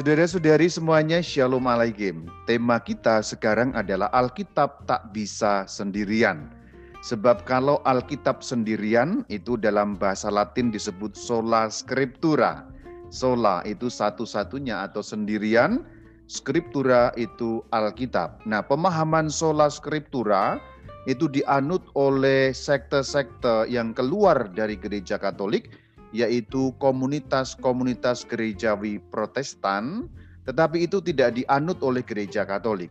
Saudara-saudari semuanya, Shalom Alaikum. Tema kita sekarang adalah Alkitab tak bisa sendirian. Sebab kalau Alkitab sendirian, itu dalam bahasa latin disebut sola scriptura. Sola itu satu-satunya atau sendirian, scriptura itu Alkitab. Nah, pemahaman sola scriptura itu dianut oleh sekte-sekte yang keluar dari gereja Katolik, yaitu komunitas-komunitas gerejawi Protestan, tetapi itu tidak dianut oleh gereja Katolik.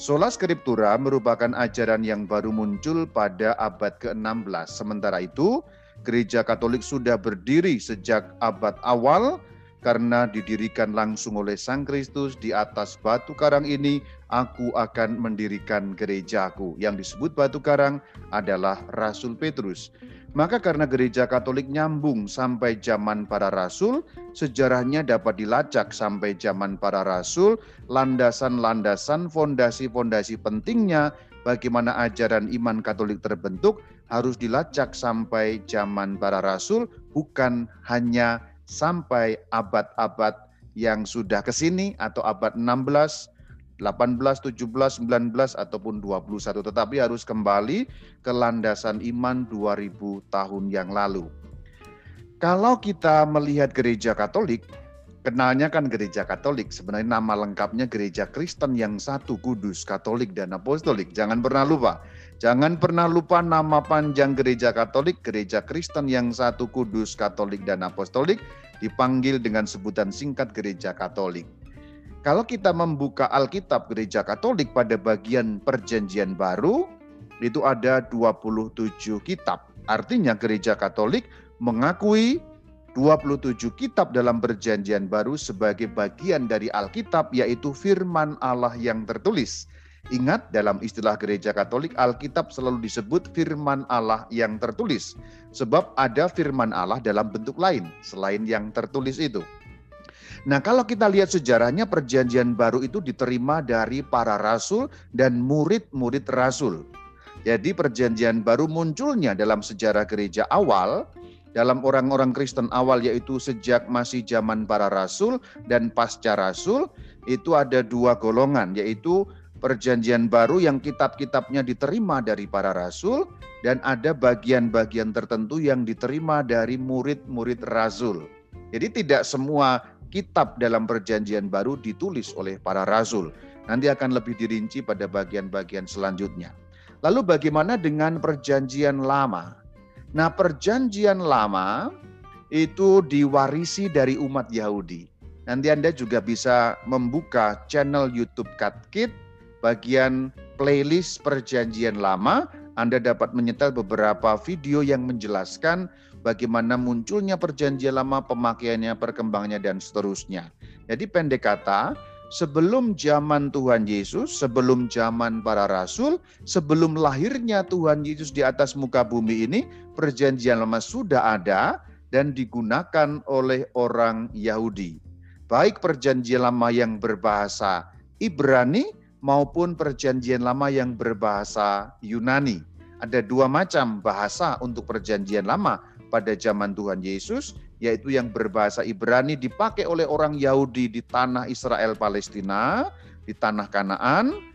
Sola Scriptura merupakan ajaran yang baru muncul pada abad ke-16. Sementara itu, gereja Katolik sudah berdiri sejak abad awal karena didirikan langsung oleh Sang Kristus di atas batu karang ini, aku akan mendirikan gerejaku. Yang disebut batu karang adalah Rasul Petrus. Maka karena gereja Katolik nyambung sampai zaman para rasul, sejarahnya dapat dilacak sampai zaman para rasul, landasan-landasan, fondasi-fondasi pentingnya bagaimana ajaran iman Katolik terbentuk harus dilacak sampai zaman para rasul, bukan hanya sampai abad-abad yang sudah ke sini atau abad 16, 18, 17, 19 ataupun 21 tetapi harus kembali ke landasan iman 2000 tahun yang lalu. Kalau kita melihat gereja Katolik, kenalnya kan gereja Katolik, sebenarnya nama lengkapnya gereja Kristen yang satu kudus, Katolik dan Apostolik. Jangan pernah lupa. Jangan pernah lupa nama panjang gereja Katolik, gereja Kristen yang satu kudus, Katolik dan Apostolik dipanggil dengan sebutan singkat gereja Katolik. Kalau kita membuka Alkitab gereja Katolik pada bagian perjanjian baru, itu ada 27 kitab. Artinya gereja Katolik mengakui 27 kitab dalam perjanjian baru sebagai bagian dari Alkitab yaitu firman Allah yang tertulis. Ingat dalam istilah gereja Katolik Alkitab selalu disebut firman Allah yang tertulis. Sebab ada firman Allah dalam bentuk lain selain yang tertulis itu. Nah kalau kita lihat sejarahnya perjanjian baru itu diterima dari para rasul dan murid-murid rasul. Jadi perjanjian baru munculnya dalam sejarah gereja awal, dalam orang-orang Kristen awal yaitu sejak masih zaman para rasul dan pasca rasul, itu ada dua golongan yaitu perjanjian baru yang kitab-kitabnya diterima dari para rasul dan ada bagian-bagian tertentu yang diterima dari murid-murid rasul. Jadi tidak semua kitab dalam perjanjian baru ditulis oleh para rasul. Nanti akan lebih dirinci pada bagian-bagian selanjutnya. Lalu bagaimana dengan perjanjian lama? Nah, perjanjian lama itu diwarisi dari umat Yahudi. Nanti Anda juga bisa membuka channel YouTube Katkit bagian playlist perjanjian lama, Anda dapat menyetel beberapa video yang menjelaskan bagaimana munculnya perjanjian lama, pemakaiannya, perkembangannya, dan seterusnya. Jadi pendek kata, sebelum zaman Tuhan Yesus, sebelum zaman para rasul, sebelum lahirnya Tuhan Yesus di atas muka bumi ini, perjanjian lama sudah ada dan digunakan oleh orang Yahudi. Baik perjanjian lama yang berbahasa Ibrani maupun perjanjian lama yang berbahasa Yunani. Ada dua macam bahasa untuk perjanjian lama pada zaman Tuhan Yesus, yaitu yang berbahasa Ibrani dipakai oleh orang Yahudi di tanah Israel Palestina, di tanah Kanaan,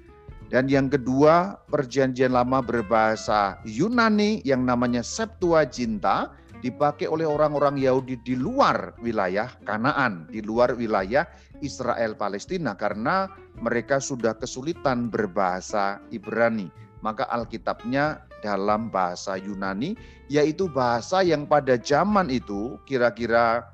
dan yang kedua perjanjian lama berbahasa Yunani yang namanya Septuaginta dipakai oleh orang-orang Yahudi di luar wilayah Kanaan, di luar wilayah Israel Palestina karena mereka sudah kesulitan berbahasa Ibrani. Maka Alkitabnya dalam bahasa Yunani, yaitu bahasa yang pada zaman itu kira-kira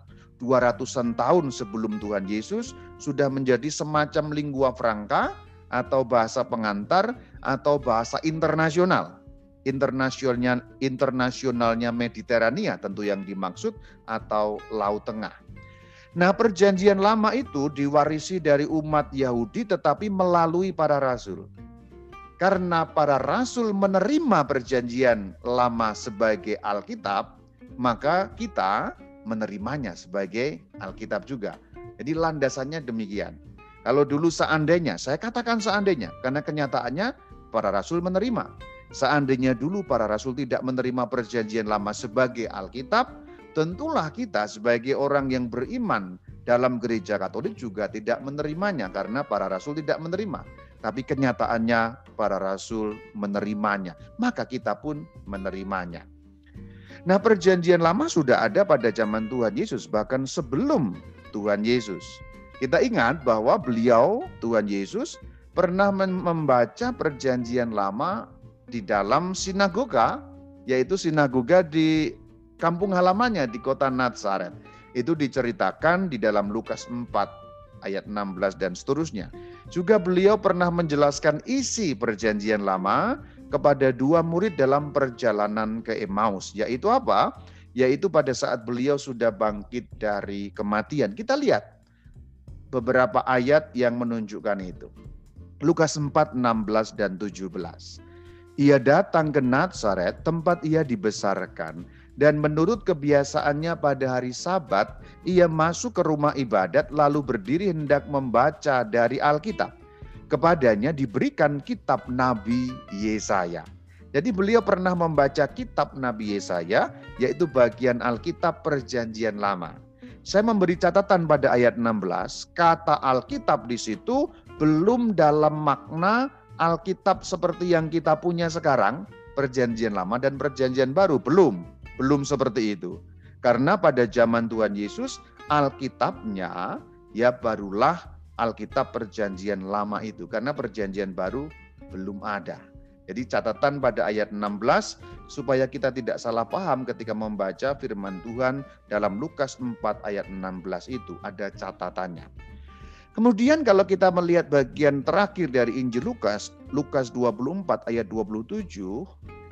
200-an tahun sebelum Tuhan Yesus sudah menjadi semacam lingua franca atau bahasa pengantar atau bahasa internasional. Internasionalnya internasionalnya Mediterania tentu yang dimaksud atau Laut Tengah. Nah, perjanjian lama itu diwarisi dari umat Yahudi tetapi melalui para rasul. Karena para rasul menerima perjanjian lama sebagai Alkitab, maka kita menerimanya sebagai Alkitab juga. Jadi landasannya demikian. Kalau dulu seandainya, saya katakan seandainya, karena kenyataannya para rasul menerima. Seandainya dulu para rasul tidak menerima perjanjian lama sebagai Alkitab, tentulah kita sebagai orang yang beriman dalam gereja Katolik juga tidak menerimanya karena para rasul tidak menerima. Tapi kenyataannya para rasul menerimanya, maka kita pun menerimanya. Nah, perjanjian lama sudah ada pada zaman Tuhan Yesus, bahkan sebelum Tuhan Yesus. Kita ingat bahwa beliau, Tuhan Yesus, pernah membaca perjanjian lama di dalam sinagoga, yaitu sinagoga di kampung halamannya di kota Nazaret. Itu diceritakan di dalam Lukas 4 ayat 16 dan seterusnya. Juga beliau pernah menjelaskan isi perjanjian lama kepada dua murid dalam perjalanan ke Emmaus. Yaitu apa? Yaitu pada saat beliau sudah bangkit dari kematian. Kita lihat beberapa ayat yang menunjukkan itu. Lukas 4, 16 dan 17. Ia datang ke Nazaret, tempat ia dibesarkan, dan menurut kebiasaannya pada hari Sabat, ia masuk ke rumah ibadat lalu berdiri hendak membaca dari Alkitab. Kepadanya diberikan kitab Nabi Yesaya. Jadi beliau pernah membaca kitab Nabi Yesaya, yaitu bagian Alkitab Perjanjian Lama. Saya memberi catatan pada ayat 16, kata Alkitab di situ belum dalam makna Alkitab seperti yang kita punya sekarang, Perjanjian Lama dan Perjanjian Baru, belum belum seperti itu. Karena pada zaman Tuhan Yesus, Alkitabnya ya barulah Alkitab perjanjian lama itu. Karena perjanjian baru belum ada. Jadi catatan pada ayat 16 supaya kita tidak salah paham ketika membaca firman Tuhan dalam Lukas 4 ayat 16 itu ada catatannya. Kemudian kalau kita melihat bagian terakhir dari Injil Lukas, Lukas 24 ayat 27,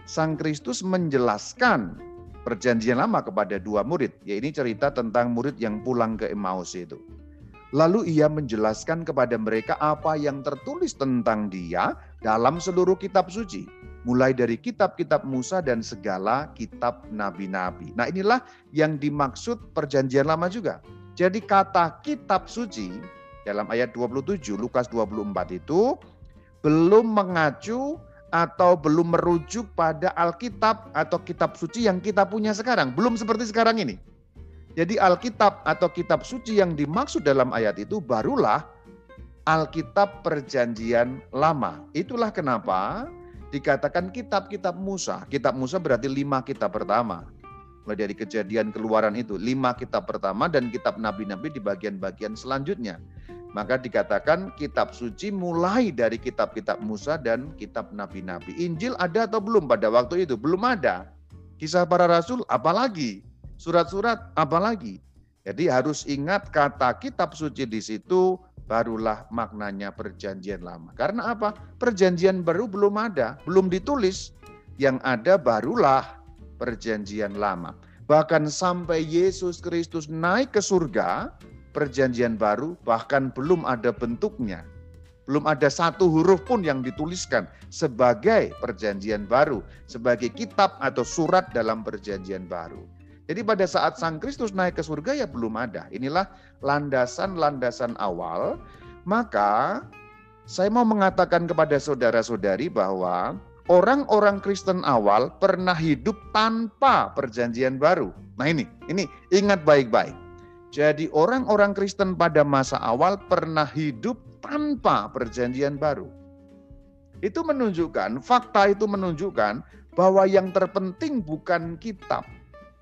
Sang Kristus menjelaskan perjanjian lama kepada dua murid. Ya ini cerita tentang murid yang pulang ke Emmaus itu. Lalu ia menjelaskan kepada mereka apa yang tertulis tentang dia dalam seluruh kitab suci. Mulai dari kitab-kitab Musa dan segala kitab nabi-nabi. Nah inilah yang dimaksud perjanjian lama juga. Jadi kata kitab suci dalam ayat 27 Lukas 24 itu belum mengacu atau belum merujuk pada Alkitab atau kitab suci yang kita punya sekarang. Belum seperti sekarang ini. Jadi Alkitab atau kitab suci yang dimaksud dalam ayat itu barulah Alkitab perjanjian lama. Itulah kenapa dikatakan kitab-kitab Musa. Kitab Musa berarti lima kitab pertama. Mulai dari kejadian keluaran itu, lima kitab pertama dan kitab nabi-nabi di bagian-bagian selanjutnya. Maka dikatakan kitab suci mulai dari kitab-kitab Musa dan kitab nabi-nabi. Injil ada atau belum pada waktu itu? Belum ada. Kisah para rasul apalagi? Surat-surat apalagi? Jadi harus ingat kata kitab suci di situ barulah maknanya perjanjian lama. Karena apa? Perjanjian baru belum ada, belum ditulis. Yang ada barulah perjanjian lama. Bahkan sampai Yesus Kristus naik ke surga, perjanjian baru bahkan belum ada bentuknya. Belum ada satu huruf pun yang dituliskan sebagai perjanjian baru, sebagai kitab atau surat dalam perjanjian baru. Jadi pada saat Sang Kristus naik ke surga ya belum ada. Inilah landasan-landasan awal. Maka saya mau mengatakan kepada saudara-saudari bahwa orang-orang Kristen awal pernah hidup tanpa perjanjian baru. Nah ini, ini ingat baik-baik. Jadi orang-orang Kristen pada masa awal pernah hidup tanpa perjanjian baru. Itu menunjukkan, fakta itu menunjukkan bahwa yang terpenting bukan kitab.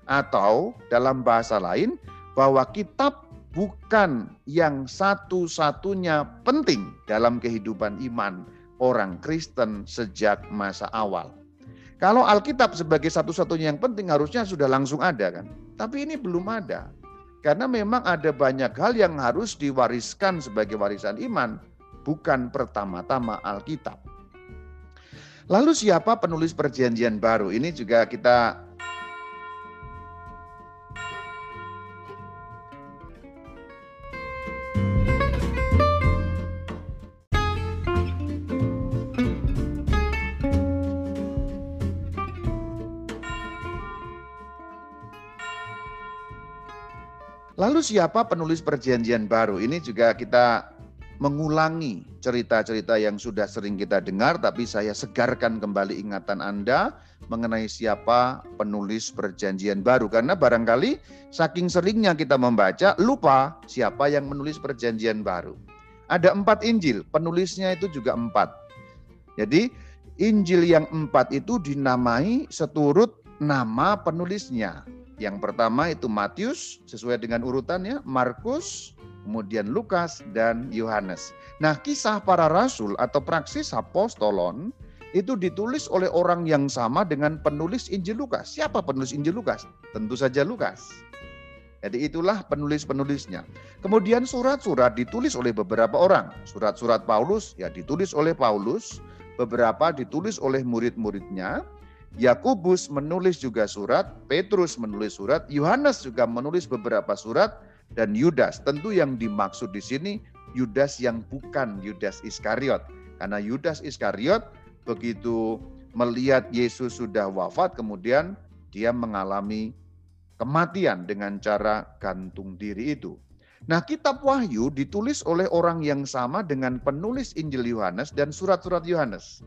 Atau dalam bahasa lain, bahwa kitab bukan yang satu-satunya penting dalam kehidupan iman orang Kristen sejak masa awal. Kalau Alkitab sebagai satu-satunya yang penting harusnya sudah langsung ada kan. Tapi ini belum ada. Karena memang ada banyak hal yang harus diwariskan sebagai warisan iman, bukan pertama-tama Alkitab. Lalu siapa penulis perjanjian baru? Ini juga kita Lalu siapa penulis perjanjian baru? Ini juga kita mengulangi cerita-cerita yang sudah sering kita dengar, tapi saya segarkan kembali ingatan Anda mengenai siapa penulis Perjanjian Baru, karena barangkali saking seringnya kita membaca, lupa siapa yang menulis Perjanjian Baru. Ada empat Injil, penulisnya itu juga empat. Jadi, Injil yang empat itu dinamai seturut nama penulisnya. Yang pertama itu Matius, sesuai dengan urutannya, Markus, kemudian Lukas dan Yohanes. Nah, kisah para rasul atau praksis apostolon itu ditulis oleh orang yang sama dengan penulis Injil Lukas. Siapa penulis Injil Lukas? Tentu saja Lukas. Jadi itulah penulis-penulisnya. Kemudian surat-surat ditulis oleh beberapa orang. Surat-surat Paulus ya ditulis oleh Paulus, beberapa ditulis oleh murid-muridnya. Yakubus menulis juga surat, Petrus menulis surat, Yohanes juga menulis beberapa surat, dan Yudas. Tentu yang dimaksud di sini Yudas yang bukan Yudas Iskariot. Karena Yudas Iskariot begitu melihat Yesus sudah wafat kemudian dia mengalami kematian dengan cara gantung diri itu. Nah, kitab Wahyu ditulis oleh orang yang sama dengan penulis Injil Yohanes dan surat-surat Yohanes.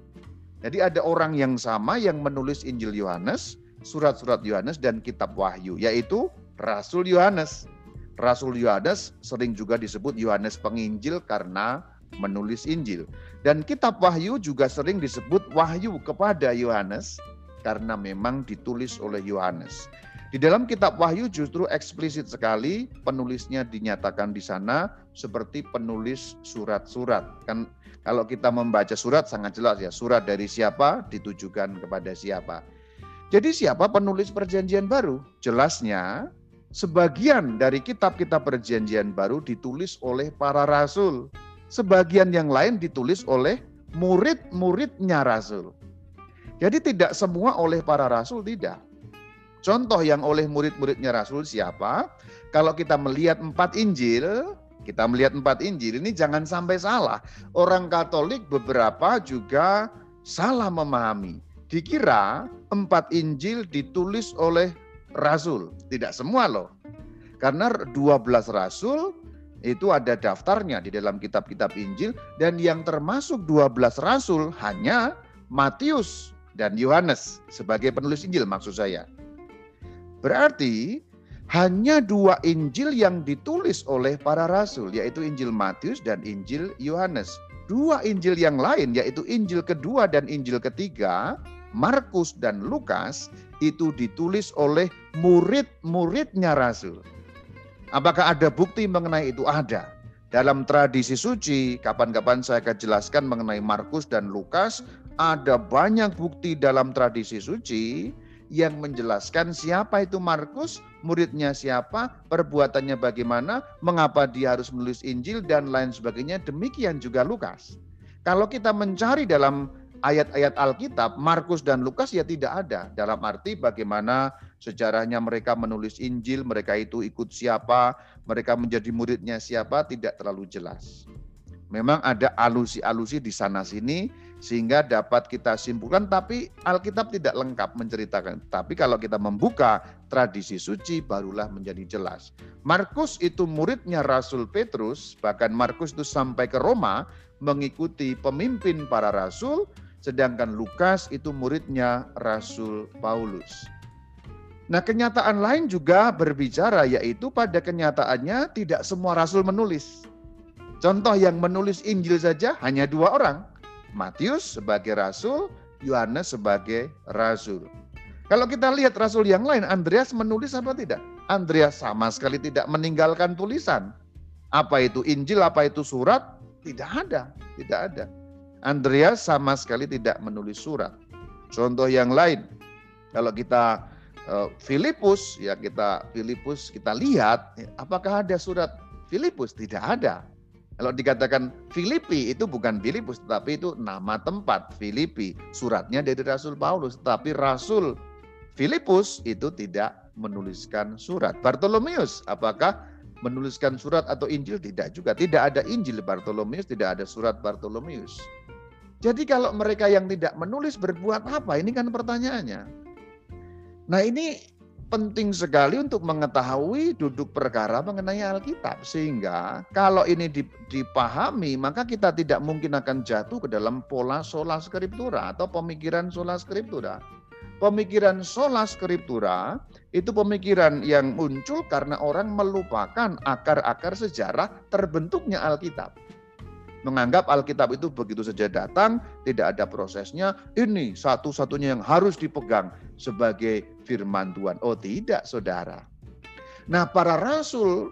Jadi ada orang yang sama yang menulis Injil Yohanes, surat-surat Yohanes dan kitab Wahyu, yaitu Rasul Yohanes. Rasul Yohanes sering juga disebut Yohanes Penginjil karena menulis Injil. Dan kitab Wahyu juga sering disebut Wahyu kepada Yohanes karena memang ditulis oleh Yohanes. Di dalam kitab Wahyu justru eksplisit sekali penulisnya dinyatakan di sana seperti penulis surat-surat. Kan kalau kita membaca surat sangat jelas ya, surat dari siapa ditujukan kepada siapa. Jadi siapa penulis perjanjian baru? Jelasnya Sebagian dari kitab-kitab perjanjian baru ditulis oleh para rasul. Sebagian yang lain ditulis oleh murid-muridnya rasul. Jadi tidak semua oleh para rasul, tidak. Contoh yang oleh murid-muridnya rasul siapa? Kalau kita melihat empat Injil, kita melihat empat Injil ini jangan sampai salah. Orang Katolik beberapa juga salah memahami. Dikira empat Injil ditulis oleh rasul. Tidak semua loh. Karena 12 rasul itu ada daftarnya di dalam kitab-kitab Injil dan yang termasuk 12 rasul hanya Matius dan Yohanes sebagai penulis Injil maksud saya. Berarti hanya dua Injil yang ditulis oleh para rasul yaitu Injil Matius dan Injil Yohanes. Dua Injil yang lain yaitu Injil kedua dan Injil ketiga Markus dan Lukas itu ditulis oleh murid-muridnya Rasul. Apakah ada bukti mengenai itu? Ada. Dalam tradisi suci, kapan-kapan saya akan jelaskan mengenai Markus dan Lukas, ada banyak bukti dalam tradisi suci yang menjelaskan siapa itu Markus, muridnya siapa, perbuatannya bagaimana, mengapa dia harus menulis Injil, dan lain sebagainya. Demikian juga Lukas. Kalau kita mencari dalam ayat-ayat Alkitab, Markus dan Lukas ya tidak ada. Dalam arti bagaimana sejarahnya mereka menulis Injil, mereka itu ikut siapa, mereka menjadi muridnya siapa, tidak terlalu jelas. Memang ada alusi-alusi di sana-sini sehingga dapat kita simpulkan, tapi Alkitab tidak lengkap menceritakan. Tapi kalau kita membuka tradisi suci, barulah menjadi jelas. Markus itu muridnya Rasul Petrus, bahkan Markus itu sampai ke Roma mengikuti pemimpin para rasul, sedangkan Lukas itu muridnya Rasul Paulus. Nah, kenyataan lain juga berbicara yaitu pada kenyataannya tidak semua rasul menulis. Contoh yang menulis Injil saja hanya dua orang. Matius sebagai rasul, Yohanes sebagai rasul. Kalau kita lihat rasul yang lain, Andreas menulis apa tidak? Andreas sama sekali tidak meninggalkan tulisan. Apa itu Injil, apa itu surat? Tidak ada, tidak ada. Andreas sama sekali tidak menulis surat. Contoh yang lain, kalau kita eh, Filipus ya kita Filipus kita lihat apakah ada surat Filipus? Tidak ada. Kalau dikatakan Filipi itu bukan Filipus tetapi itu nama tempat Filipi. Suratnya dari Rasul Paulus tetapi Rasul Filipus itu tidak menuliskan surat. Bartolomeus apakah menuliskan surat atau Injil? Tidak juga. Tidak ada Injil Bartolomeus, tidak ada surat Bartolomeus. Jadi kalau mereka yang tidak menulis berbuat apa? Ini kan pertanyaannya. Nah ini penting sekali untuk mengetahui duduk perkara mengenai Alkitab. Sehingga kalau ini dipahami, maka kita tidak mungkin akan jatuh ke dalam pola sola scriptura atau pemikiran sola scriptura. Pemikiran sola scriptura itu pemikiran yang muncul karena orang melupakan akar-akar sejarah terbentuknya Alkitab menganggap Alkitab itu begitu saja datang, tidak ada prosesnya, ini satu-satunya yang harus dipegang sebagai firman Tuhan. Oh tidak saudara. Nah para rasul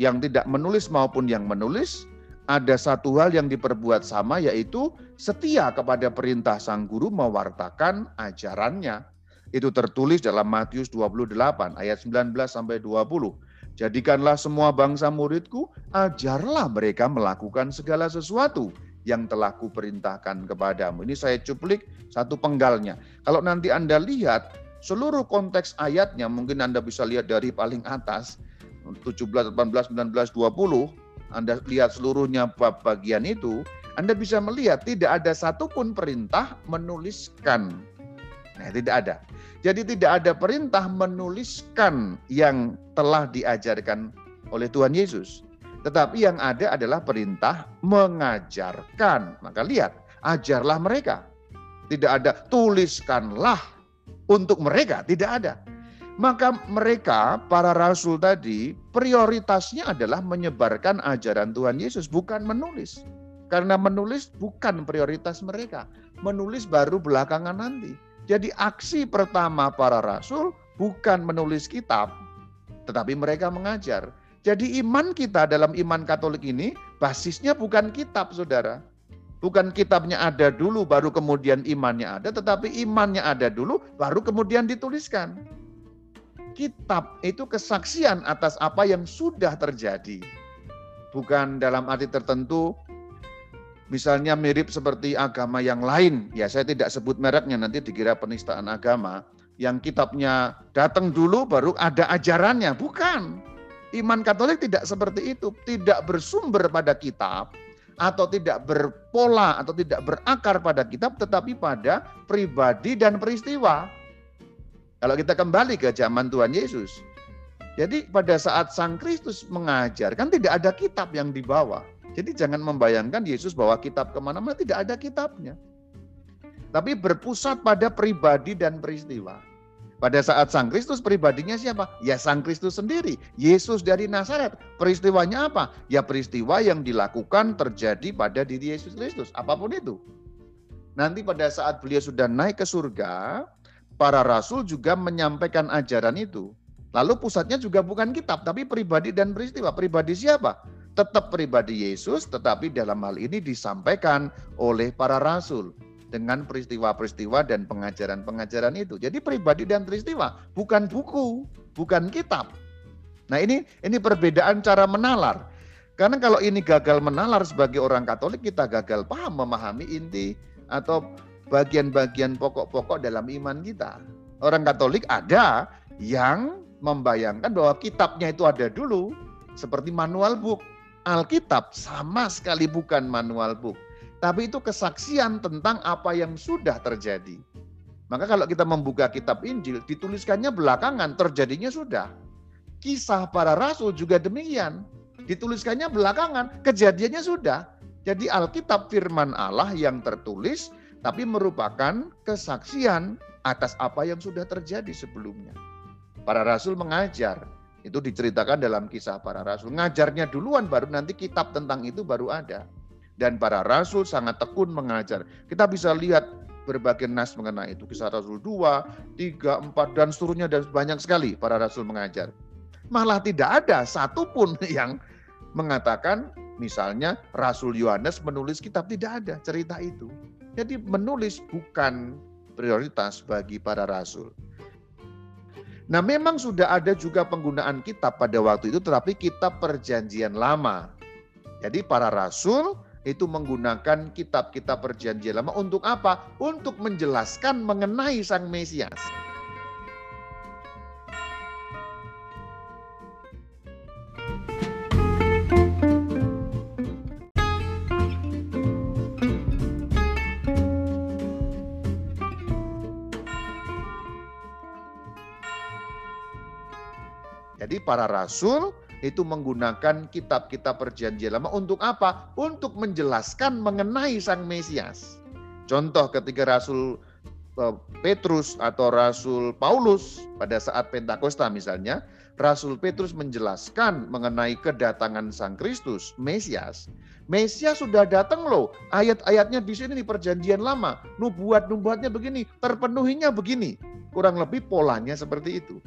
yang tidak menulis maupun yang menulis, ada satu hal yang diperbuat sama yaitu setia kepada perintah sang guru mewartakan ajarannya. Itu tertulis dalam Matius 28 ayat 19 sampai 20. Jadikanlah semua bangsa muridku, ajarlah mereka melakukan segala sesuatu yang telah kuperintahkan kepadamu. Ini saya cuplik satu penggalnya. Kalau nanti Anda lihat seluruh konteks ayatnya, mungkin Anda bisa lihat dari paling atas, 17, 18, 19, 20, Anda lihat seluruhnya bagian itu, Anda bisa melihat tidak ada satupun perintah menuliskan. Nah, tidak ada. Jadi tidak ada perintah menuliskan yang telah diajarkan oleh Tuhan Yesus. Tetapi yang ada adalah perintah mengajarkan. Maka lihat, ajarlah mereka. Tidak ada tuliskanlah untuk mereka, tidak ada. Maka mereka, para rasul tadi, prioritasnya adalah menyebarkan ajaran Tuhan Yesus, bukan menulis. Karena menulis bukan prioritas mereka. Menulis baru belakangan nanti. Jadi aksi pertama para rasul bukan menulis kitab, tetapi mereka mengajar. Jadi iman kita dalam iman Katolik ini basisnya bukan kitab, saudara. Bukan kitabnya ada dulu, baru kemudian imannya ada, tetapi imannya ada dulu, baru kemudian dituliskan. Kitab itu kesaksian atas apa yang sudah terjadi. Bukan dalam arti tertentu misalnya mirip seperti agama yang lain, ya saya tidak sebut mereknya nanti dikira penistaan agama, yang kitabnya datang dulu baru ada ajarannya, bukan. Iman Katolik tidak seperti itu, tidak bersumber pada kitab atau tidak berpola atau tidak berakar pada kitab tetapi pada pribadi dan peristiwa. Kalau kita kembali ke zaman Tuhan Yesus. Jadi pada saat Sang Kristus mengajar kan tidak ada kitab yang dibawa. Jadi jangan membayangkan Yesus bawa kitab ke mana-mana, tidak ada kitabnya. Tapi berpusat pada pribadi dan peristiwa. Pada saat Sang Kristus pribadinya siapa? Ya Sang Kristus sendiri. Yesus dari Nazaret. Peristiwanya apa? Ya peristiwa yang dilakukan terjadi pada diri Yesus Kristus. Apa pun itu. Nanti pada saat beliau sudah naik ke surga, para rasul juga menyampaikan ajaran itu. Lalu pusatnya juga bukan kitab, tapi pribadi dan peristiwa. Pribadi siapa? tetap pribadi Yesus, tetapi dalam hal ini disampaikan oleh para rasul dengan peristiwa-peristiwa dan pengajaran-pengajaran itu. Jadi pribadi dan peristiwa, bukan buku, bukan kitab. Nah ini ini perbedaan cara menalar. Karena kalau ini gagal menalar sebagai orang Katolik, kita gagal paham memahami inti atau bagian-bagian pokok-pokok dalam iman kita. Orang Katolik ada yang membayangkan bahwa kitabnya itu ada dulu, seperti manual book. Alkitab sama sekali bukan manual book, tapi itu kesaksian tentang apa yang sudah terjadi. Maka kalau kita membuka kitab Injil, dituliskannya belakangan, terjadinya sudah. Kisah para rasul juga demikian. Dituliskannya belakangan, kejadiannya sudah. Jadi Alkitab firman Allah yang tertulis, tapi merupakan kesaksian atas apa yang sudah terjadi sebelumnya. Para rasul mengajar, itu diceritakan dalam kisah para rasul. Ngajarnya duluan baru nanti kitab tentang itu baru ada. Dan para rasul sangat tekun mengajar. Kita bisa lihat berbagai nas mengenai itu. Kisah Rasul 2, 3, 4, dan seterusnya dan banyak sekali para rasul mengajar. Malah tidak ada satupun yang mengatakan misalnya Rasul Yohanes menulis kitab. Tidak ada cerita itu. Jadi menulis bukan prioritas bagi para rasul. Nah memang sudah ada juga penggunaan kitab pada waktu itu tetapi kitab perjanjian lama. Jadi para rasul itu menggunakan kitab-kitab perjanjian lama untuk apa? Untuk menjelaskan mengenai Sang Mesias. Jadi para rasul itu menggunakan kitab-kitab perjanjian lama untuk apa? Untuk menjelaskan mengenai Sang Mesias. Contoh ketika Rasul eh, Petrus atau Rasul Paulus pada saat Pentakosta misalnya, Rasul Petrus menjelaskan mengenai kedatangan Sang Kristus, Mesias. Mesias sudah datang loh. Ayat-ayatnya di sini di perjanjian lama. Nubuat-nubuatnya begini, terpenuhinya begini. Kurang lebih polanya seperti itu.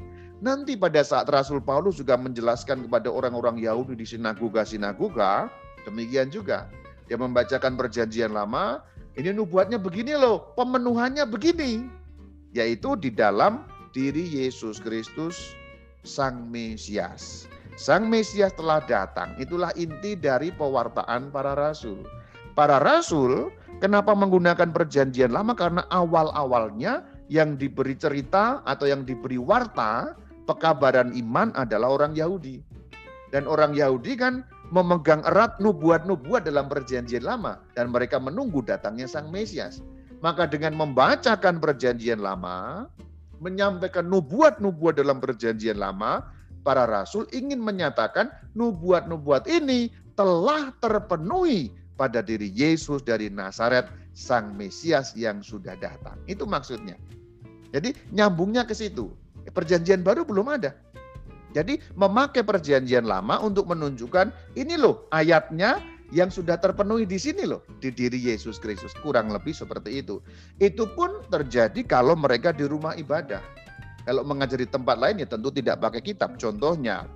Nanti pada saat Rasul Paulus juga menjelaskan kepada orang-orang Yahudi di sinagoga-sinagoga, demikian juga. Dia membacakan perjanjian lama, ini nubuatnya begini loh, pemenuhannya begini. Yaitu di dalam diri Yesus Kristus Sang Mesias. Sang Mesias telah datang. Itulah inti dari pewartaan para rasul. Para rasul kenapa menggunakan perjanjian lama? Karena awal-awalnya yang diberi cerita atau yang diberi warta pekabaran iman adalah orang Yahudi. Dan orang Yahudi kan memegang erat nubuat-nubuat dalam perjanjian lama. Dan mereka menunggu datangnya Sang Mesias. Maka dengan membacakan perjanjian lama, menyampaikan nubuat-nubuat dalam perjanjian lama, para rasul ingin menyatakan nubuat-nubuat ini telah terpenuhi pada diri Yesus dari Nazaret, Sang Mesias yang sudah datang. Itu maksudnya. Jadi nyambungnya ke situ. Perjanjian baru belum ada. Jadi memakai perjanjian lama untuk menunjukkan ini loh ayatnya yang sudah terpenuhi di sini loh, di diri Yesus Kristus. Kurang lebih seperti itu. Itu pun terjadi kalau mereka di rumah ibadah. Kalau mengajar di tempat lain ya tentu tidak pakai kitab. Contohnya,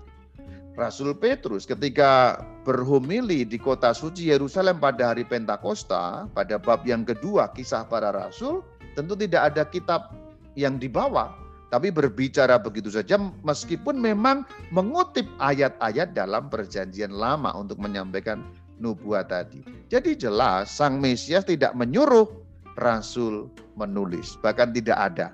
Rasul Petrus ketika berhumili di kota suci Yerusalem pada hari Pentakosta, pada bab yang kedua kisah para rasul, tentu tidak ada kitab yang dibawa, tapi berbicara begitu saja meskipun memang mengutip ayat-ayat dalam perjanjian lama untuk menyampaikan nubuat tadi. Jadi jelas Sang Mesias tidak menyuruh Rasul menulis, bahkan tidak ada.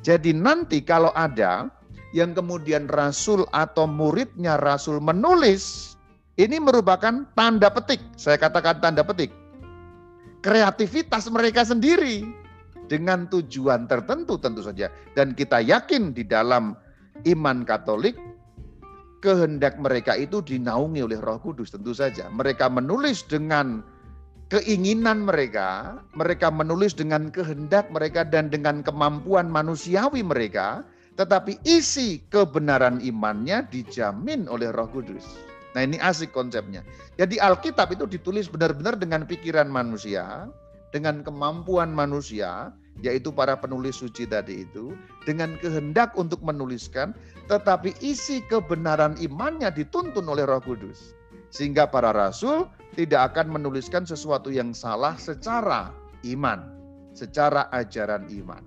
Jadi nanti kalau ada yang kemudian Rasul atau muridnya Rasul menulis, ini merupakan tanda petik. Saya katakan tanda petik. Kreativitas mereka sendiri dengan tujuan tertentu tentu saja. Dan kita yakin di dalam iman Katolik kehendak mereka itu dinaungi oleh Roh Kudus tentu saja. Mereka menulis dengan keinginan mereka, mereka menulis dengan kehendak mereka dan dengan kemampuan manusiawi mereka, tetapi isi kebenaran imannya dijamin oleh Roh Kudus. Nah, ini asik konsepnya. Jadi Alkitab itu ditulis benar-benar dengan pikiran manusia, dengan kemampuan manusia, yaitu para penulis suci tadi itu, dengan kehendak untuk menuliskan, tetapi isi kebenaran imannya dituntun oleh Roh Kudus. Sehingga para rasul tidak akan menuliskan sesuatu yang salah secara iman, secara ajaran iman.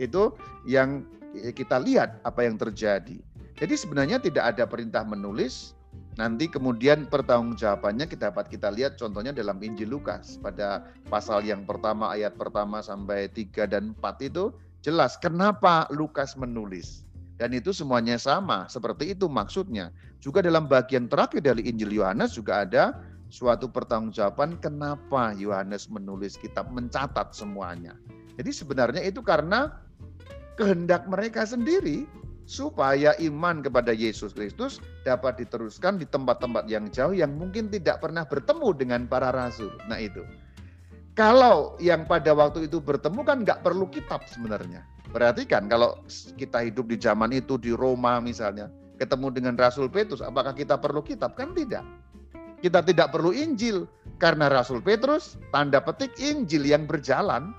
Itu yang kita lihat apa yang terjadi. Jadi sebenarnya tidak ada perintah menulis, Nanti kemudian pertanggungjawabannya kita dapat kita lihat contohnya dalam Injil Lukas pada pasal yang pertama ayat pertama sampai 3 dan 4 itu jelas kenapa Lukas menulis. Dan itu semuanya sama, seperti itu maksudnya. Juga dalam bagian terakhir dari Injil Yohanes juga ada suatu pertanggungjawaban kenapa Yohanes menulis kitab mencatat semuanya. Jadi sebenarnya itu karena kehendak mereka sendiri supaya iman kepada Yesus Kristus dapat diteruskan di tempat-tempat yang jauh yang mungkin tidak pernah bertemu dengan para rasul. Nah itu. Kalau yang pada waktu itu bertemu kan nggak perlu kitab sebenarnya. Perhatikan kalau kita hidup di zaman itu di Roma misalnya, ketemu dengan Rasul Petrus, apakah kita perlu kitab? Kan tidak. Kita tidak perlu Injil karena Rasul Petrus tanda petik Injil yang berjalan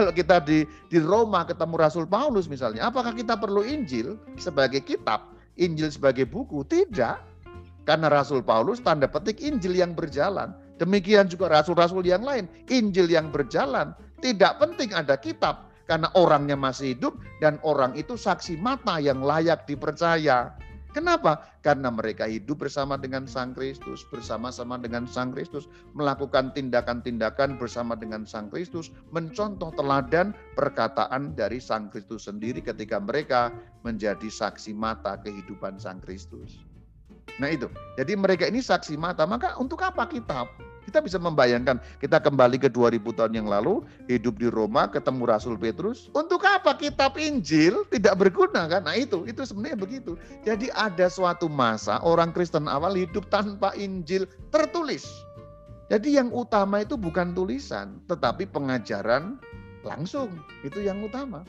kalau kita di di Roma ketemu Rasul Paulus misalnya, apakah kita perlu Injil sebagai kitab, Injil sebagai buku? Tidak. Karena Rasul Paulus tanda petik Injil yang berjalan. Demikian juga rasul-rasul yang lain, Injil yang berjalan. Tidak penting ada kitab karena orangnya masih hidup dan orang itu saksi mata yang layak dipercaya. Kenapa? Karena mereka hidup bersama dengan Sang Kristus, bersama-sama dengan Sang Kristus, melakukan tindakan-tindakan bersama dengan Sang Kristus, mencontoh teladan perkataan dari Sang Kristus sendiri ketika mereka menjadi saksi mata kehidupan Sang Kristus. Nah itu, jadi mereka ini saksi mata, maka untuk apa kitab? Kita bisa membayangkan kita kembali ke 2000 tahun yang lalu, hidup di Roma, ketemu Rasul Petrus. Untuk apa kitab Injil tidak berguna kan? Nah itu, itu sebenarnya begitu. Jadi ada suatu masa orang Kristen awal hidup tanpa Injil tertulis. Jadi yang utama itu bukan tulisan, tetapi pengajaran langsung. Itu yang utama.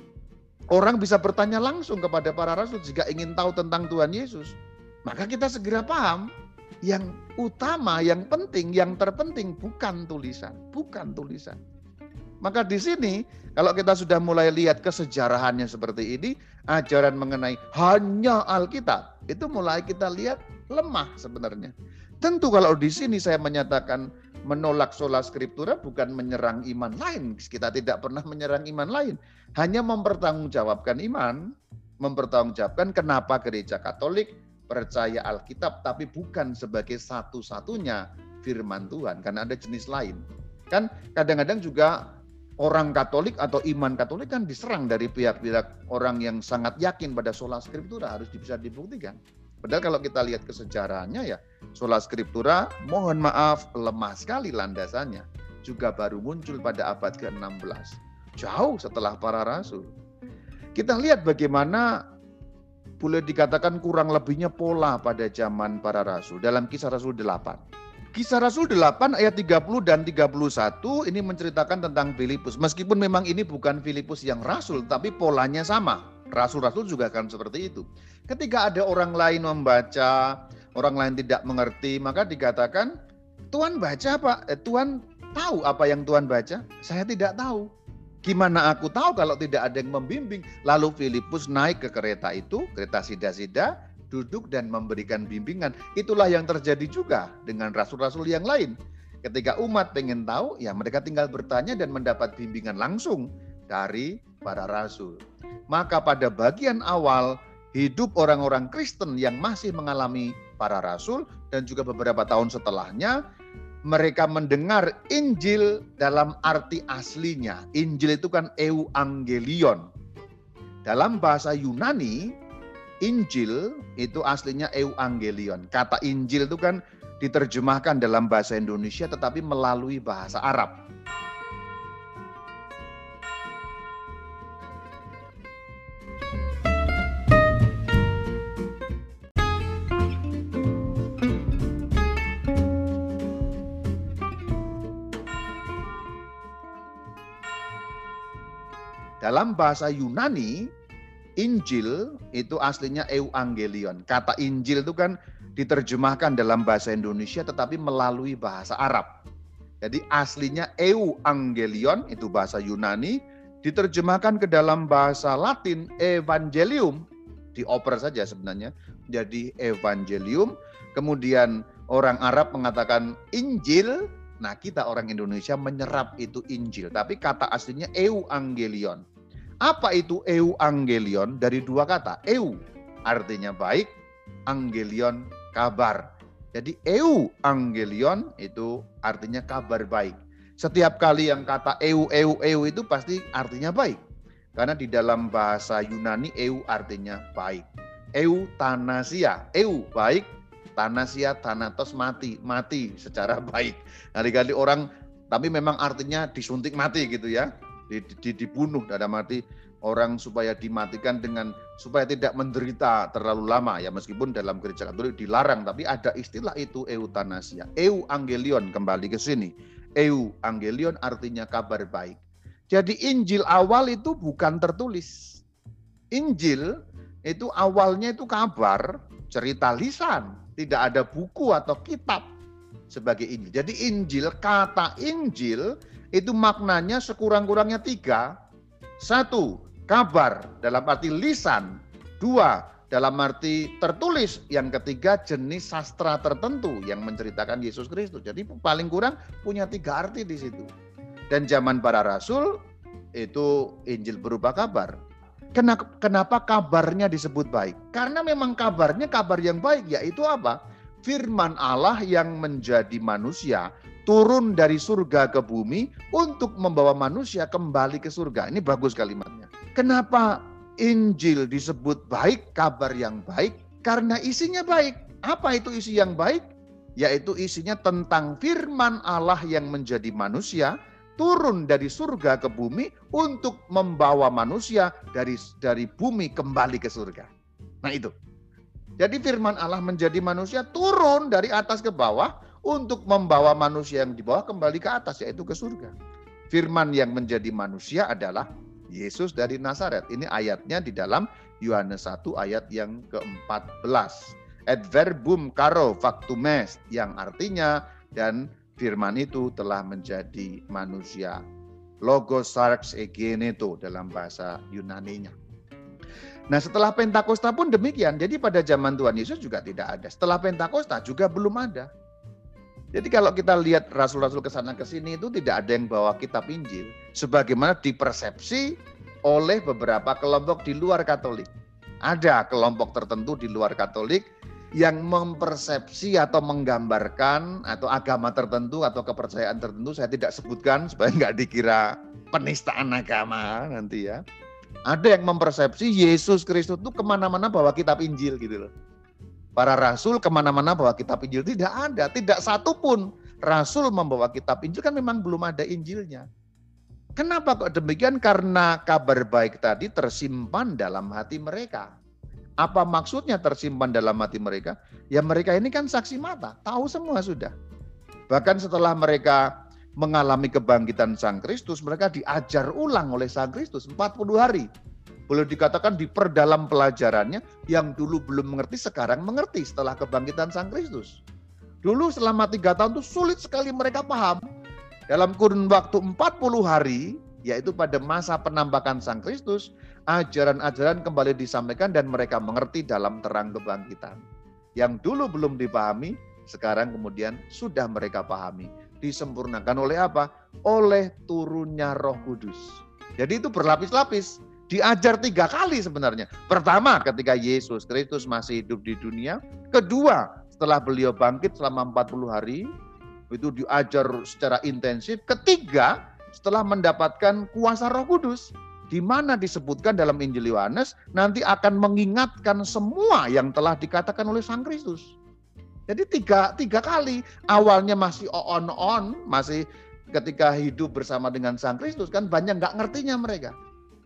Orang bisa bertanya langsung kepada para rasul jika ingin tahu tentang Tuhan Yesus. Maka kita segera paham yang utama, yang penting, yang terpenting bukan tulisan, bukan tulisan. Maka di sini kalau kita sudah mulai lihat kesejarahannya seperti ini, ajaran mengenai hanya Alkitab, itu mulai kita lihat lemah sebenarnya. Tentu kalau di sini saya menyatakan menolak sola scriptura bukan menyerang iman lain. Kita tidak pernah menyerang iman lain. Hanya mempertanggungjawabkan iman, mempertanggungjawabkan kenapa gereja Katolik percaya Alkitab, tapi bukan sebagai satu-satunya firman Tuhan, karena ada jenis lain. Kan kadang-kadang juga orang Katolik atau iman Katolik kan diserang dari pihak-pihak orang yang sangat yakin pada sola scriptura harus bisa dibuktikan. Padahal kalau kita lihat kesejarahannya ya, sola scriptura mohon maaf lemah sekali landasannya. Juga baru muncul pada abad ke-16. Jauh setelah para rasul. Kita lihat bagaimana boleh dikatakan kurang lebihnya pola pada zaman para rasul dalam kisah Rasul 8. Kisah Rasul 8 ayat 30 dan 31 ini menceritakan tentang Filipus. Meskipun memang ini bukan Filipus yang rasul, tapi polanya sama. Rasul-rasul juga akan seperti itu. Ketika ada orang lain membaca, orang lain tidak mengerti, maka dikatakan, Tuhan baca apa? Eh, Tuhan tahu apa yang Tuhan baca? Saya tidak tahu. Gimana aku tahu kalau tidak ada yang membimbing? Lalu Filipus naik ke kereta itu, kereta sida-sida, duduk dan memberikan bimbingan. Itulah yang terjadi juga dengan rasul-rasul yang lain. Ketika umat pengen tahu, ya mereka tinggal bertanya dan mendapat bimbingan langsung dari para rasul. Maka pada bagian awal hidup orang-orang Kristen yang masih mengalami para rasul dan juga beberapa tahun setelahnya mereka mendengar Injil dalam arti aslinya. Injil itu kan euangelion. Dalam bahasa Yunani, Injil itu aslinya euangelion. Kata Injil itu kan diterjemahkan dalam bahasa Indonesia tetapi melalui bahasa Arab. Dalam bahasa Yunani, Injil itu aslinya euangelion. Kata Injil itu kan diterjemahkan dalam bahasa Indonesia tetapi melalui bahasa Arab. Jadi aslinya euangelion itu bahasa Yunani diterjemahkan ke dalam bahasa Latin evangelium dioper saja sebenarnya jadi evangelium kemudian orang Arab mengatakan Injil nah kita orang Indonesia menyerap itu Injil tapi kata aslinya euangelion apa itu euangelion? Dari dua kata. Eu artinya baik, angelion kabar. Jadi euangelion itu artinya kabar baik. Setiap kali yang kata eu, eu, eu itu pasti artinya baik. Karena di dalam bahasa Yunani eu artinya baik. Eu tanasia, eu baik, tanasia tanatos mati, mati secara baik. Kali-kali orang tapi memang artinya disuntik mati gitu ya dibunuh dalam arti orang supaya dimatikan dengan supaya tidak menderita terlalu lama ya meskipun dalam gereja Katolik dilarang tapi ada istilah itu eutanasia. Eu angelion kembali ke sini. Eu angelion artinya kabar baik. Jadi Injil awal itu bukan tertulis. Injil itu awalnya itu kabar, cerita lisan, tidak ada buku atau kitab sebagai Injil. Jadi Injil, kata Injil itu maknanya sekurang-kurangnya tiga. Satu, kabar dalam arti lisan. Dua, dalam arti tertulis. Yang ketiga, jenis sastra tertentu yang menceritakan Yesus Kristus. Jadi paling kurang punya tiga arti di situ. Dan zaman para rasul, itu Injil berupa kabar. Kenapa, kabarnya disebut baik? Karena memang kabarnya kabar yang baik, yaitu apa? Firman Allah yang menjadi manusia turun dari surga ke bumi untuk membawa manusia kembali ke surga. Ini bagus kalimatnya. Kenapa Injil disebut baik, kabar yang baik? Karena isinya baik. Apa itu isi yang baik? yaitu isinya tentang firman Allah yang menjadi manusia turun dari surga ke bumi untuk membawa manusia dari dari bumi kembali ke surga. Nah itu. Jadi firman Allah menjadi manusia turun dari atas ke bawah untuk membawa manusia yang di bawah kembali ke atas yaitu ke surga. Firman yang menjadi manusia adalah Yesus dari Nazaret. Ini ayatnya di dalam Yohanes 1 ayat yang ke-14 adverbum caro factumes yang artinya dan firman itu telah menjadi manusia. Logos sarx egeneto dalam bahasa Yunani-nya. Nah setelah Pentakosta pun demikian. Jadi pada zaman Tuhan Yesus juga tidak ada. Setelah Pentakosta juga belum ada. Jadi kalau kita lihat rasul-rasul ke sana ke sini itu tidak ada yang bawa kitab Injil. Sebagaimana dipersepsi oleh beberapa kelompok di luar Katolik. Ada kelompok tertentu di luar Katolik yang mempersepsi atau menggambarkan atau agama tertentu atau kepercayaan tertentu saya tidak sebutkan supaya nggak dikira penistaan agama nanti ya. Ada yang mempersepsi Yesus Kristus itu ke mana-mana bawa kitab Injil gitu loh. Para rasul ke mana-mana bawa kitab Injil tidak ada, tidak satu pun rasul membawa kitab Injil kan memang belum ada Injilnya. Kenapa kok demikian? Karena kabar baik tadi tersimpan dalam hati mereka. Apa maksudnya tersimpan dalam hati mereka? Ya mereka ini kan saksi mata, tahu semua sudah. Bahkan setelah mereka mengalami kebangkitan Sang Kristus, mereka diajar ulang oleh Sang Kristus 40 hari. Boleh dikatakan diperdalam pelajarannya yang dulu belum mengerti, sekarang mengerti setelah kebangkitan Sang Kristus. Dulu selama tiga tahun itu sulit sekali mereka paham. Dalam kurun waktu 40 hari, yaitu pada masa penambakan Sang Kristus, ajaran-ajaran kembali disampaikan dan mereka mengerti dalam terang kebangkitan. Yang dulu belum dipahami, sekarang kemudian sudah mereka pahami. Disempurnakan oleh apa? Oleh turunnya roh kudus. Jadi itu berlapis-lapis. Diajar tiga kali sebenarnya. Pertama ketika Yesus Kristus masih hidup di dunia. Kedua setelah beliau bangkit selama 40 hari. Itu diajar secara intensif. Ketiga setelah mendapatkan kuasa roh kudus di mana disebutkan dalam Injil Yohanes nanti akan mengingatkan semua yang telah dikatakan oleh Sang Kristus. Jadi tiga, tiga kali awalnya masih on-on, masih ketika hidup bersama dengan Sang Kristus kan banyak nggak ngertinya mereka.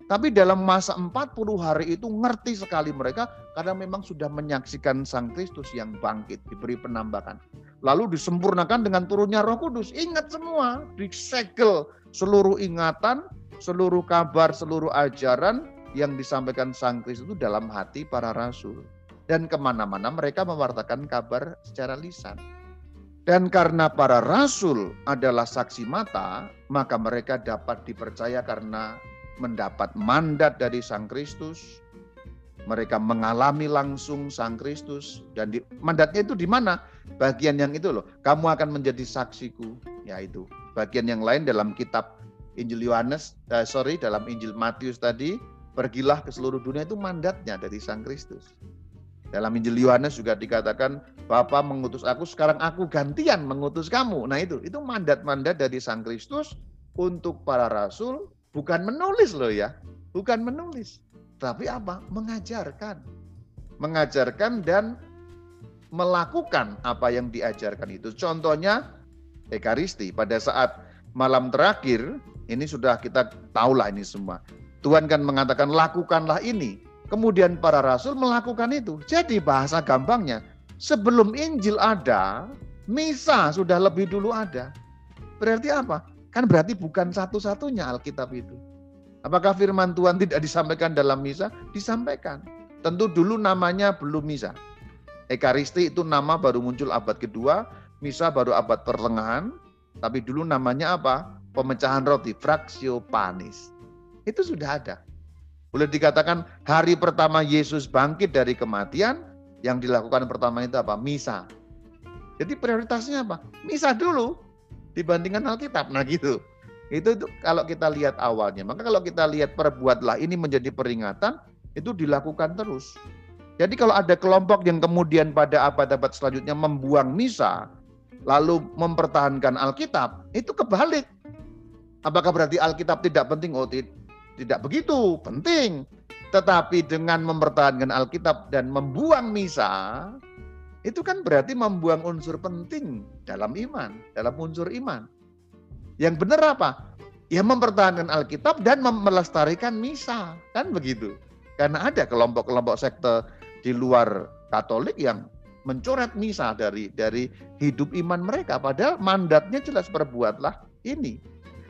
Tapi dalam masa 40 hari itu ngerti sekali mereka karena memang sudah menyaksikan Sang Kristus yang bangkit, diberi penambahan. Lalu disempurnakan dengan turunnya roh kudus. Ingat semua, disegel seluruh ingatan, seluruh kabar, seluruh ajaran yang disampaikan Sang Kristus itu dalam hati para rasul. Dan ke mana-mana mereka mewartakan kabar secara lisan. Dan karena para rasul adalah saksi mata, maka mereka dapat dipercaya karena mendapat mandat dari Sang Kristus. Mereka mengalami langsung Sang Kristus dan di, mandatnya itu di mana? Bagian yang itu loh, kamu akan menjadi saksiku, yaitu bagian yang lain dalam kitab Injil Yohanes, eh, sorry dalam Injil Matius tadi, pergilah ke seluruh dunia itu mandatnya dari Sang Kristus. Dalam Injil Yohanes juga dikatakan, Bapa mengutus aku, sekarang aku gantian mengutus kamu. Nah itu, itu mandat-mandat dari Sang Kristus untuk para rasul, bukan menulis loh ya, bukan menulis. Tapi apa? Mengajarkan. Mengajarkan dan melakukan apa yang diajarkan itu. Contohnya Ekaristi pada saat malam terakhir ini sudah kita tahulah ini semua. Tuhan kan mengatakan lakukanlah ini. Kemudian para rasul melakukan itu. Jadi bahasa gampangnya, sebelum Injil ada, misa sudah lebih dulu ada. Berarti apa? Kan berarti bukan satu-satunya Alkitab itu. Apakah firman Tuhan tidak disampaikan dalam misa? Disampaikan. Tentu dulu namanya belum misa. Ekaristi itu nama baru muncul abad kedua, misa baru abad pertengahan, tapi dulu namanya apa? Pemecahan roti, fraksio panis. Itu sudah ada. Boleh dikatakan hari pertama Yesus bangkit dari kematian, yang dilakukan pertama itu apa? Misa. Jadi prioritasnya apa? Misa dulu dibandingkan Alkitab. Nah gitu. Itu, itu kalau kita lihat awalnya. Maka kalau kita lihat perbuatlah ini menjadi peringatan, itu dilakukan terus. Jadi kalau ada kelompok yang kemudian pada abad-abad selanjutnya membuang misa, lalu mempertahankan Alkitab, itu kebalik. Apakah berarti Alkitab tidak penting? Oh, tidak begitu, penting. Tetapi dengan mempertahankan Alkitab dan membuang misa, itu kan berarti membuang unsur penting dalam iman, dalam unsur iman. Yang benar apa? Ya mempertahankan Alkitab dan melestarikan misa, kan begitu. Karena ada kelompok-kelompok sekte di luar Katolik yang mencoret misa dari dari hidup iman mereka padahal mandatnya jelas perbuatlah ini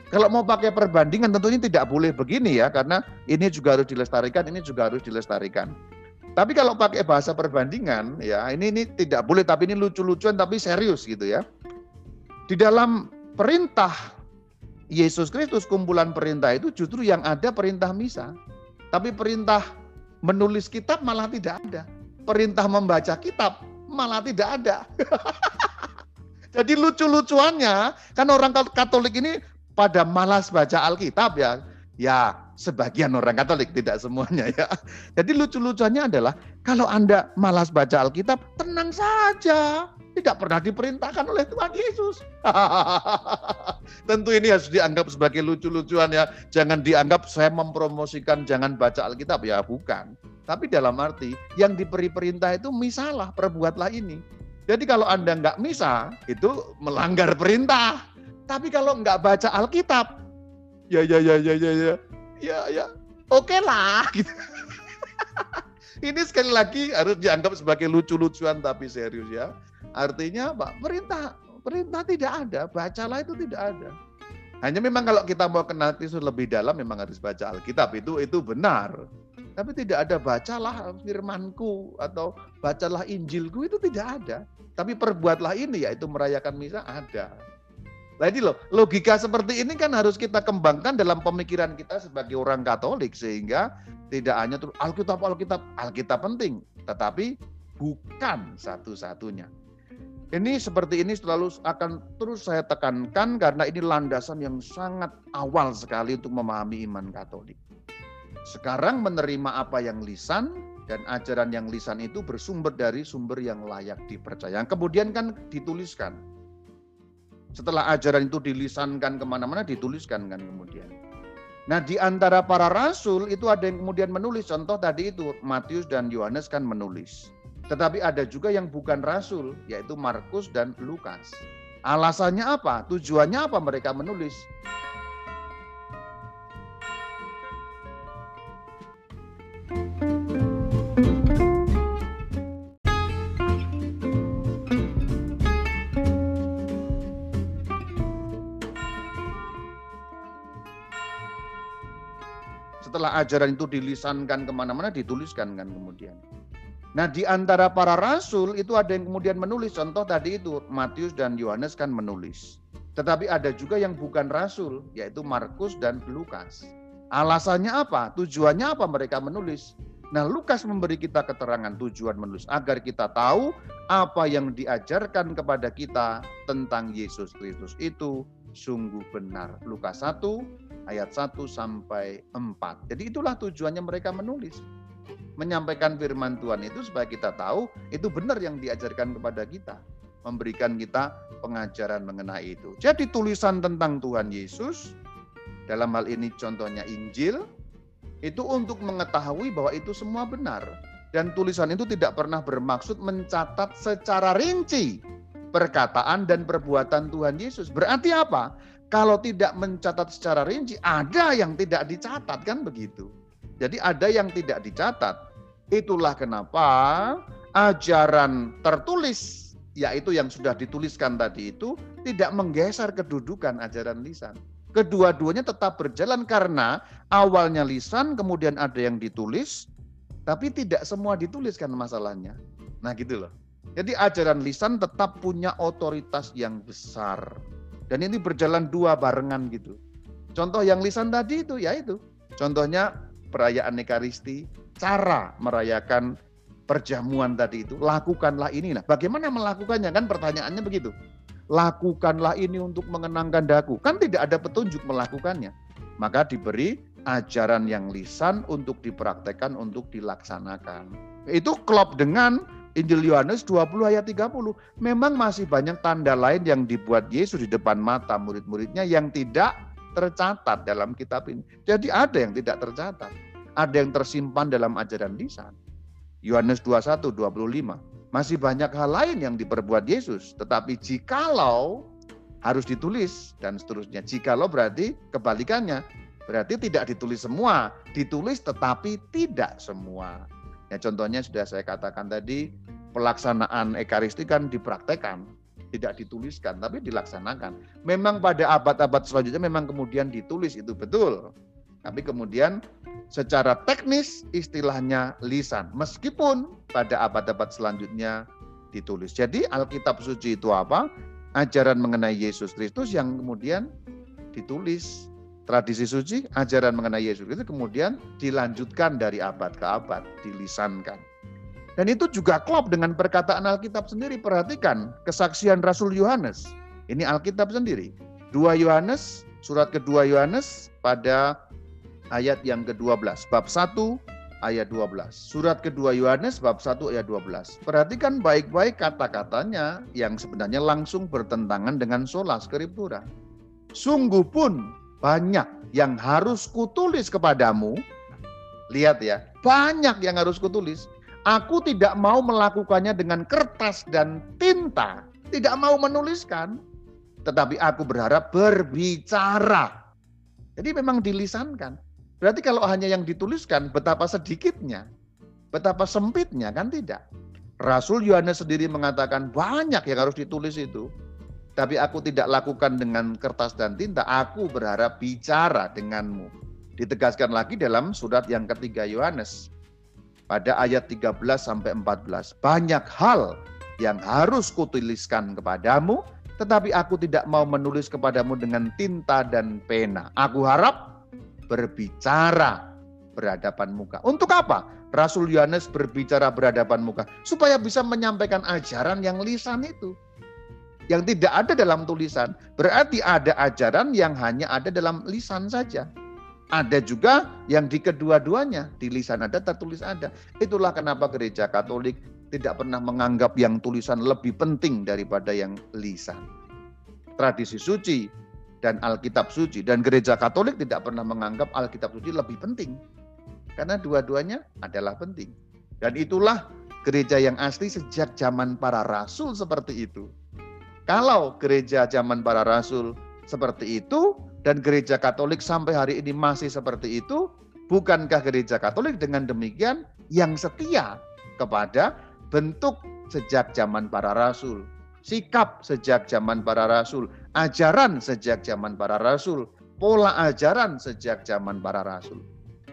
kalau mau pakai perbandingan tentunya tidak boleh begini ya, karena ini juga harus dilestarikan, ini juga harus dilestarikan. Tapi kalau pakai bahasa perbandingan, ya ini ini tidak boleh, tapi ini lucu-lucuan tapi serius gitu ya. Di dalam perintah Yesus Kristus, kumpulan perintah itu justru yang ada perintah misa. Tapi perintah menulis kitab malah tidak ada. Perintah membaca kitab malah tidak ada. Jadi lucu-lucuannya, kan orang Katolik ini pada malas baca Alkitab ya. Ya, sebagian orang Katolik, tidak semuanya ya. Jadi lucu-lucunya adalah kalau Anda malas baca Alkitab, tenang saja. Tidak pernah diperintahkan oleh Tuhan Yesus. Tentu ini harus dianggap sebagai lucu-lucuan ya. Jangan dianggap saya mempromosikan jangan baca Alkitab ya, bukan. Tapi dalam arti yang diberi perintah itu misalah, perbuatlah ini. Jadi kalau Anda nggak misa, itu melanggar perintah. Tapi kalau nggak baca Alkitab, ya ya ya ya ya ya ya ya oke lah. Gitu. Ini sekali lagi harus dianggap sebagai lucu-lucuan tapi serius ya. Artinya Pak, perintah perintah tidak ada, bacalah itu tidak ada. Hanya memang kalau kita mau kenal Kristus lebih dalam memang harus baca Alkitab itu itu benar. Tapi tidak ada bacalah firmanku atau bacalah Injilku itu tidak ada. Tapi perbuatlah ini yaitu merayakan misa ada. Nah ini loh, logika seperti ini kan harus kita kembangkan dalam pemikiran kita sebagai orang Katolik sehingga tidak hanya Alkitab, Alkitab, Alkitab penting, tetapi bukan satu-satunya. Ini seperti ini selalu akan terus saya tekankan karena ini landasan yang sangat awal sekali untuk memahami iman Katolik. Sekarang menerima apa yang lisan dan ajaran yang lisan itu bersumber dari sumber yang layak dipercaya. Kemudian kan dituliskan setelah ajaran itu dilisankan ke mana-mana, dituliskan kan kemudian. Nah di antara para rasul itu ada yang kemudian menulis. Contoh tadi itu Matius dan Yohanes kan menulis. Tetapi ada juga yang bukan rasul, yaitu Markus dan Lukas. Alasannya apa? Tujuannya apa mereka menulis? Setelah ajaran itu dilisankan ke mana-mana, dituliskan kan kemudian. Nah di antara para rasul itu ada yang kemudian menulis. Contoh tadi itu Matius dan Yohanes kan menulis. Tetapi ada juga yang bukan rasul, yaitu Markus dan Lukas. Alasannya apa? Tujuannya apa mereka menulis? Nah, Lukas memberi kita keterangan tujuan menulis agar kita tahu apa yang diajarkan kepada kita tentang Yesus Kristus itu sungguh benar. Lukas 1 ayat 1 sampai 4. Jadi itulah tujuannya mereka menulis. Menyampaikan firman Tuhan itu supaya kita tahu itu benar yang diajarkan kepada kita. Memberikan kita pengajaran mengenai itu. Jadi tulisan tentang Tuhan Yesus, dalam hal ini contohnya Injil, itu untuk mengetahui bahwa itu semua benar. Dan tulisan itu tidak pernah bermaksud mencatat secara rinci perkataan dan perbuatan Tuhan Yesus. Berarti apa? Kalau tidak mencatat secara rinci, ada yang tidak dicatat kan begitu. Jadi ada yang tidak dicatat. Itulah kenapa ajaran tertulis, yaitu yang sudah dituliskan tadi itu, tidak menggeser kedudukan ajaran lisan. Kedua-duanya tetap berjalan karena awalnya lisan, kemudian ada yang ditulis, tapi tidak semua dituliskan masalahnya. Nah gitu loh. Jadi ajaran lisan tetap punya otoritas yang besar. Dan ini berjalan dua barengan gitu. Contoh yang lisan tadi itu ya itu. Contohnya perayaan Ekaristi, cara merayakan perjamuan tadi itu, lakukanlah ini. Nah, bagaimana melakukannya? Kan pertanyaannya begitu. Lakukanlah ini untuk mengenangkan daku. Kan tidak ada petunjuk melakukannya. Maka diberi ajaran yang lisan untuk dipraktekkan, untuk dilaksanakan. Itu klop dengan Injil Yohanes 20 ayat 30. Memang masih banyak tanda lain yang dibuat Yesus di depan mata murid-muridnya yang tidak tercatat dalam kitab ini. Jadi ada yang tidak tercatat. Ada yang tersimpan dalam ajaran lisan. Yohanes 21, 25. Masih banyak hal lain yang diperbuat Yesus. Tetapi jikalau harus ditulis dan seterusnya. Jikalau berarti kebalikannya. Berarti tidak ditulis semua, ditulis tetapi tidak semua. Ya contohnya sudah saya katakan tadi, pelaksanaan ekaristi kan dipraktekkan, tidak dituliskan tapi dilaksanakan. Memang pada abad-abad selanjutnya memang kemudian ditulis itu betul. Tapi kemudian secara teknis istilahnya lisan. Meskipun pada abad-abad selanjutnya ditulis. Jadi Alkitab suci itu apa? Ajaran mengenai Yesus Kristus yang kemudian ditulis tradisi suci, ajaran mengenai Yesus itu kemudian dilanjutkan dari abad ke abad, dilisankan. Dan itu juga klop dengan perkataan Alkitab sendiri. Perhatikan kesaksian Rasul Yohanes. Ini Alkitab sendiri. 2 Yohanes, surat kedua Yohanes pada ayat yang ke-12. Bab 1 ayat 12. Surat kedua Yohanes bab 1 ayat 12. Perhatikan baik-baik kata-katanya yang sebenarnya langsung bertentangan dengan sola scriptura. Sungguh pun banyak yang harus kutulis kepadamu. Lihat ya, banyak yang harus kutulis. Aku tidak mau melakukannya dengan kertas dan tinta, tidak mau menuliskan, tetapi aku berharap berbicara. Jadi memang dilisankan. Berarti kalau hanya yang dituliskan, betapa sedikitnya, betapa sempitnya, kan tidak. Rasul Yohanes sendiri mengatakan banyak yang harus ditulis itu tapi aku tidak lakukan dengan kertas dan tinta, aku berharap bicara denganmu. Ditegaskan lagi dalam surat yang ketiga Yohanes pada ayat 13 sampai 14. Banyak hal yang harus kutuliskan kepadamu, tetapi aku tidak mau menulis kepadamu dengan tinta dan pena. Aku harap berbicara berhadapan muka. Untuk apa? Rasul Yohanes berbicara berhadapan muka supaya bisa menyampaikan ajaran yang lisan itu yang tidak ada dalam tulisan. Berarti ada ajaran yang hanya ada dalam lisan saja. Ada juga yang di kedua-duanya, di lisan ada, tertulis ada. Itulah kenapa gereja Katolik tidak pernah menganggap yang tulisan lebih penting daripada yang lisan. Tradisi suci dan Alkitab suci dan gereja Katolik tidak pernah menganggap Alkitab suci lebih penting. Karena dua-duanya adalah penting. Dan itulah gereja yang asli sejak zaman para rasul seperti itu. Kalau gereja zaman para rasul seperti itu dan gereja Katolik sampai hari ini masih seperti itu, bukankah gereja Katolik dengan demikian yang setia kepada bentuk sejak zaman para rasul, sikap sejak zaman para rasul, ajaran sejak zaman para rasul, pola ajaran sejak zaman para rasul.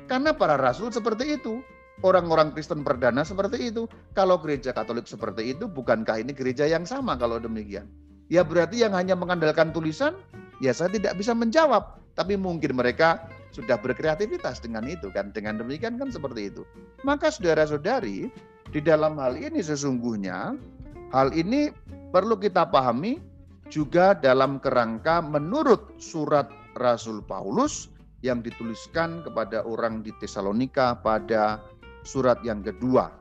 Karena para rasul seperti itu, orang-orang Kristen perdana seperti itu. Kalau gereja Katolik seperti itu, bukankah ini gereja yang sama kalau demikian? Ya berarti yang hanya mengandalkan tulisan, ya saya tidak bisa menjawab. Tapi mungkin mereka sudah berkreativitas dengan itu kan. Dengan demikian kan seperti itu. Maka saudara-saudari, di dalam hal ini sesungguhnya, hal ini perlu kita pahami juga dalam kerangka menurut surat Rasul Paulus yang dituliskan kepada orang di Tesalonika pada surat yang kedua.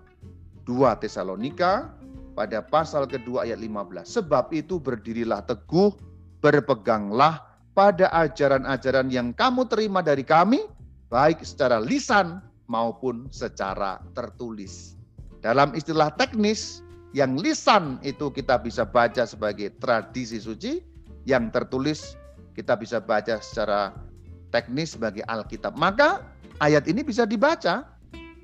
2 Tesalonika pada pasal kedua ayat 15. Sebab itu berdirilah teguh, berpeganglah pada ajaran-ajaran yang kamu terima dari kami, baik secara lisan maupun secara tertulis. Dalam istilah teknis, yang lisan itu kita bisa baca sebagai tradisi suci, yang tertulis kita bisa baca secara teknis sebagai Alkitab. Maka ayat ini bisa dibaca,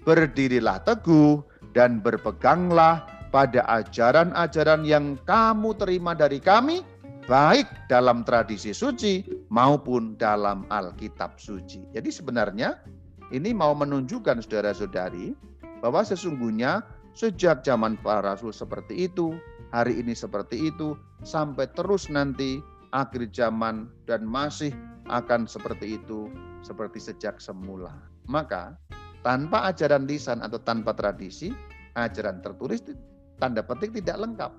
berdirilah teguh dan berpeganglah pada ajaran-ajaran yang kamu terima dari kami, baik dalam tradisi suci maupun dalam Alkitab suci. Jadi sebenarnya ini mau menunjukkan saudara-saudari bahwa sesungguhnya sejak zaman para rasul seperti itu, hari ini seperti itu, sampai terus nanti akhir zaman dan masih akan seperti itu, seperti sejak semula. Maka tanpa ajaran lisan atau tanpa tradisi, ajaran tertulis tanda petik tidak lengkap.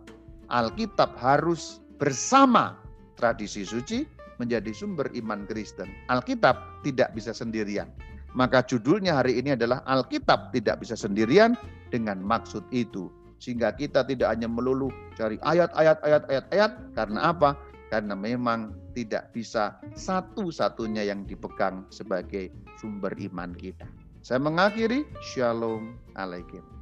Alkitab harus bersama tradisi suci menjadi sumber iman Kristen. Alkitab tidak bisa sendirian. Maka judulnya hari ini adalah Alkitab tidak bisa sendirian dengan maksud itu. Sehingga kita tidak hanya melulu cari ayat-ayat, ayat-ayat, ayat. Karena apa? Karena memang tidak bisa satu-satunya yang dipegang sebagai sumber iman kita. Saya mengakhiri, Shalom Alaikum.